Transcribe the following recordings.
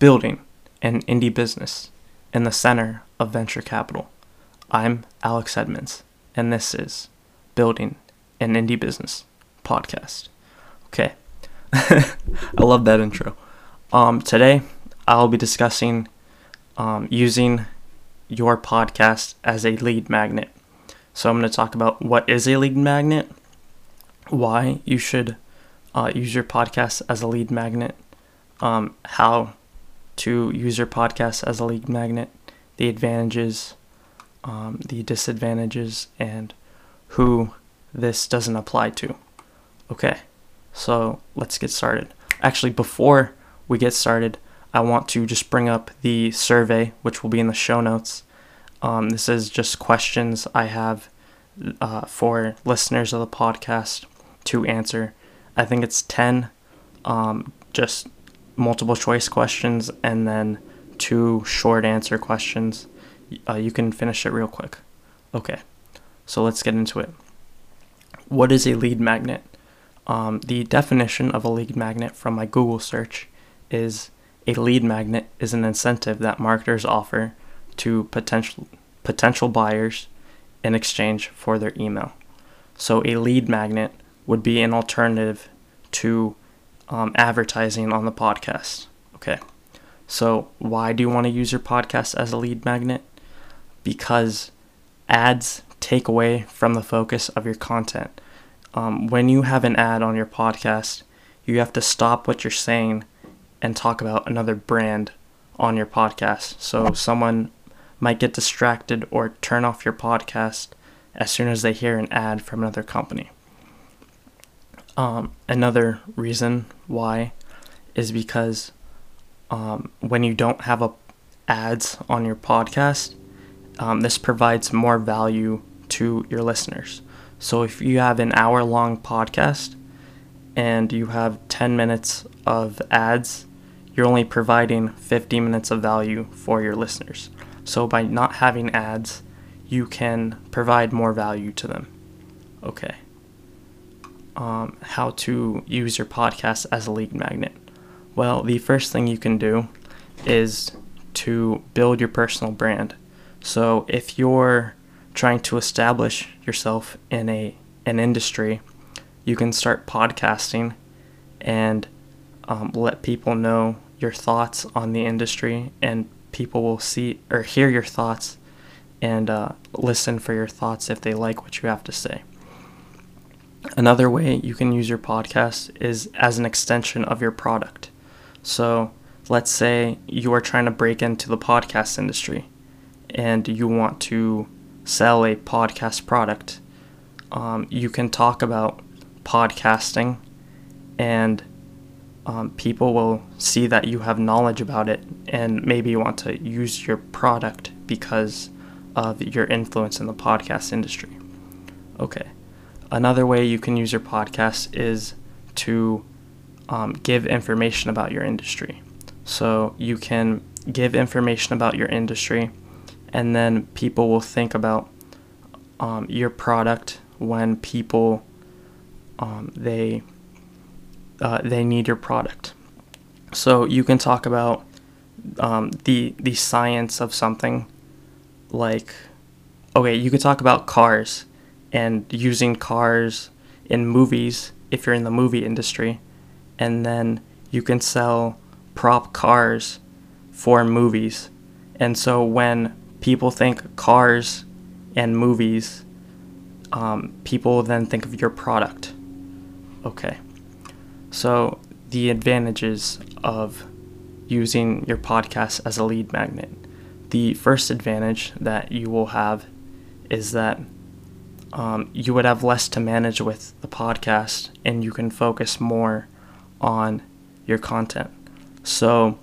building an indie business in the center of venture capital. I'm Alex Edmonds, and this is Building an Indie Business podcast. Okay, I love that intro. Um, today, I'll be discussing um, using your podcast as a lead magnet. So, I'm going to talk about what is a lead magnet, why you should uh, use your podcast as a lead magnet, um, how to use your podcast as a lead magnet, the advantages, um, the disadvantages, and who this doesn't apply to. Okay, so let's get started. Actually, before we get started, I want to just bring up the survey, which will be in the show notes. Um, this is just questions I have uh, for listeners of the podcast to answer. I think it's 10 um, just multiple choice questions and then two short answer questions. Uh, you can finish it real quick. Okay, so let's get into it. What is a lead magnet? Um, the definition of a lead magnet from my Google search is a lead magnet is an incentive that marketers offer to potential potential buyers in exchange for their email. So a lead magnet would be an alternative to um, advertising on the podcast. Okay. So, why do you want to use your podcast as a lead magnet? Because ads take away from the focus of your content. Um, when you have an ad on your podcast, you have to stop what you're saying and talk about another brand on your podcast. So, someone might get distracted or turn off your podcast as soon as they hear an ad from another company. Um, another reason why is because um, when you don't have a, ads on your podcast, um, this provides more value to your listeners. So if you have an hour long podcast and you have 10 minutes of ads, you're only providing 50 minutes of value for your listeners. So by not having ads, you can provide more value to them. Okay um, how to use your podcast as a lead magnet? Well, the first thing you can do is to build your personal brand. So if you're trying to establish yourself in a an industry, you can start podcasting and um, let people know your thoughts on the industry, and people will see or hear your thoughts and uh, listen for your thoughts if they like what you have to say. Another way you can use your podcast is as an extension of your product. So, let's say you are trying to break into the podcast industry and you want to sell a podcast product. Um, you can talk about podcasting and um, people will see that you have knowledge about it and maybe you want to use your product because of your influence in the podcast industry. Okay. Another way you can use your podcast is to um, give information about your industry. So you can give information about your industry, and then people will think about um, your product when people um, they uh, they need your product. So you can talk about um, the the science of something, like okay, you could talk about cars and using cars in movies if you're in the movie industry. And then you can sell prop cars for movies. And so when people think cars and movies, um, people then think of your product. Okay. So the advantages of using your podcast as a lead magnet. The first advantage that you will have is that um, you would have less to manage with the podcast and you can focus more on your content. So,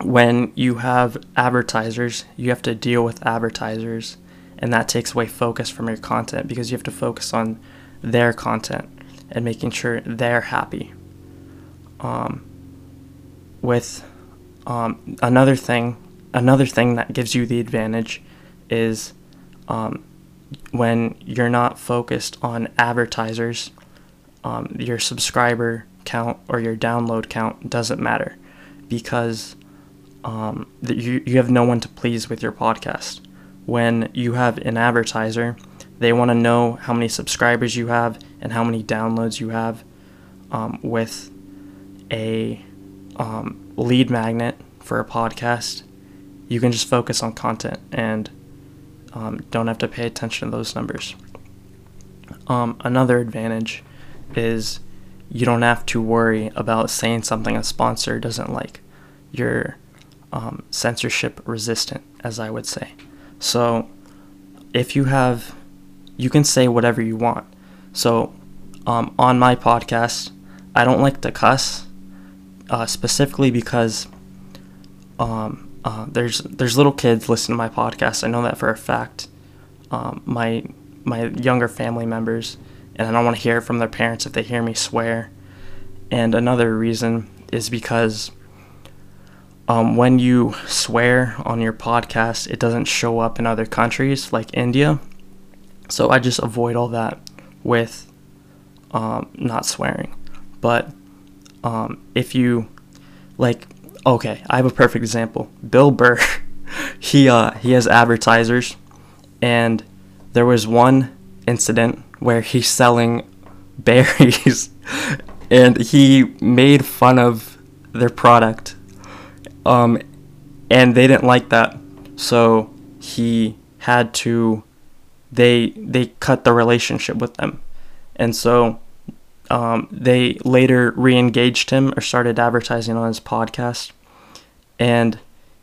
when you have advertisers, you have to deal with advertisers, and that takes away focus from your content because you have to focus on their content and making sure they're happy. Um, with um, another thing, another thing that gives you the advantage is um, when you're not focused on advertisers, um, your subscriber count or your download count doesn't matter because um, you, you have no one to please with your podcast. When you have an advertiser, they want to know how many subscribers you have and how many downloads you have um, with a um, lead magnet for a podcast. You can just focus on content and um, don't have to pay attention to those numbers. Um, another advantage is you don't have to worry about saying something a sponsor doesn't like. You're um, censorship resistant, as I would say. So if you have, you can say whatever you want. So um, on my podcast, I don't like to cuss, uh, specifically because um, uh, there's there's little kids listening to my podcast. I know that for a fact. Um, my my younger family members, and I don't want to hear from their parents if they hear me swear. And another reason is because um, when you swear on your podcast, it doesn't show up in other countries like India. So I just avoid all that with um, not swearing. But um, if you like, okay, I have a perfect example. Bill Burr, he uh, he has advertisers, and there was one incident where he's selling berries, and he made fun of their product, um, and they didn't like that, so he had to. They they cut the relationship with them, and so um, they later re-engaged him or started advertising on his podcast, and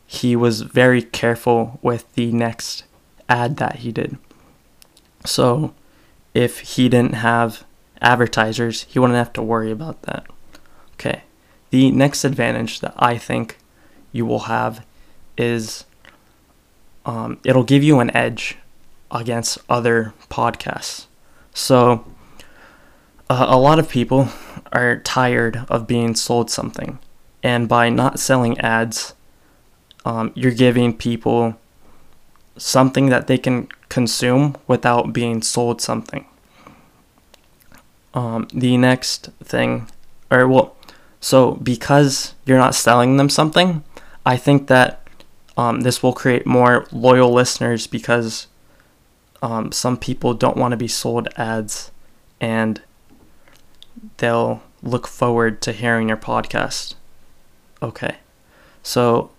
he was very careful with the next ad that he did. So, if he didn't have advertisers, he wouldn't have to worry about that. Okay. The next advantage that I think you will have is um, it'll give you an edge against other podcasts. So, uh, a lot of people are tired of being sold something, and by not selling ads, um, you're giving people something that they can consume without being sold something. Um, the next thing, or well, so because you're not selling them something, I think that um, this will create more loyal listeners because um, some people don't want to be sold ads and they'll look forward to hearing your podcast. Okay. So,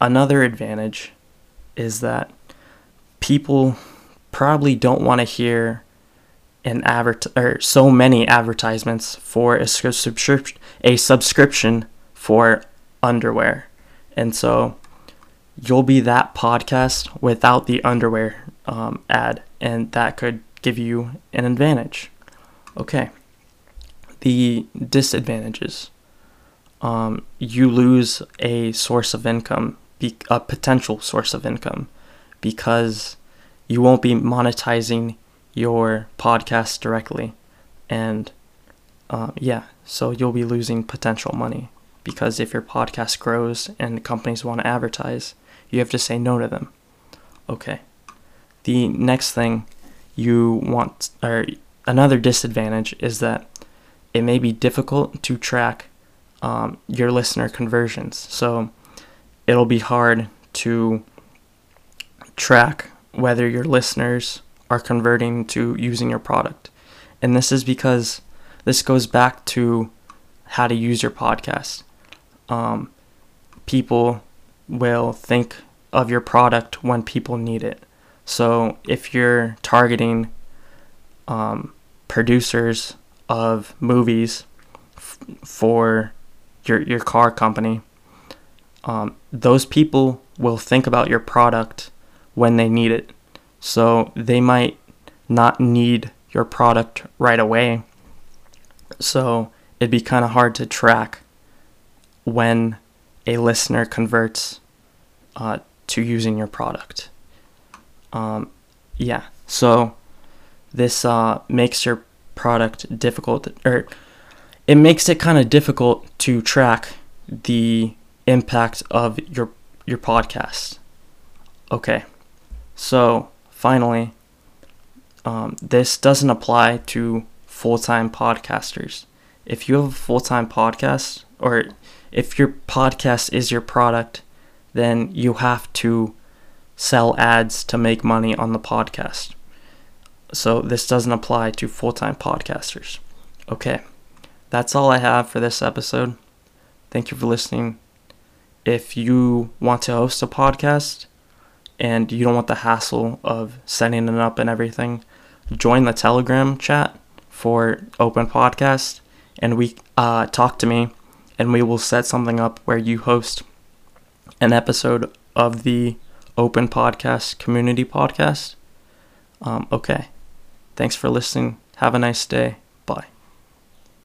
another advantage is that people probably don't want to hear an advert or so many advertisements for a subscription a subscription for underwear. And so you'll be that podcast without the underwear um, ad, and that could give you an advantage. Okay the disadvantages. Um, you lose a source of income, a potential source of income, because you won't be monetizing your podcast directly. And uh, yeah, so you'll be losing potential money because if your podcast grows and companies want to advertise, you have to say no to them. Okay. The next thing you want, or another disadvantage, is that it may be difficult to track um, your listener conversions. So it'll be hard to track whether your listeners are converting to using your product. And this is because this goes back to how to use your podcast. Um, people will think of your product when people need it. So if you're targeting um, producers of movies f- for your your car company, um, those people will think about your product when they need it. So they might not need your product right away. So it'd be kind of hard to track when a listener converts uh, to using your product. Um, yeah, so this uh, makes your product difficult or it makes it kind of difficult to track the impact of your your podcast. Okay. So, finally, um, this doesn't apply to full-time podcasters. If you have a full-time podcast or if your podcast is your product then you have to sell ads to make money on the podcast. So this doesn't apply to full time podcasters. Okay, that's all I have for this episode. Thank you for listening. If you want to host a podcast and you don't want the hassle of setting it up and everything, join the Telegram chat for Open Podcast and we uh, talk to me and we will set something up where you host an episode of the Open Podcast Community Podcast. Um, okay. Thanks for listening. Have a nice day. Bye.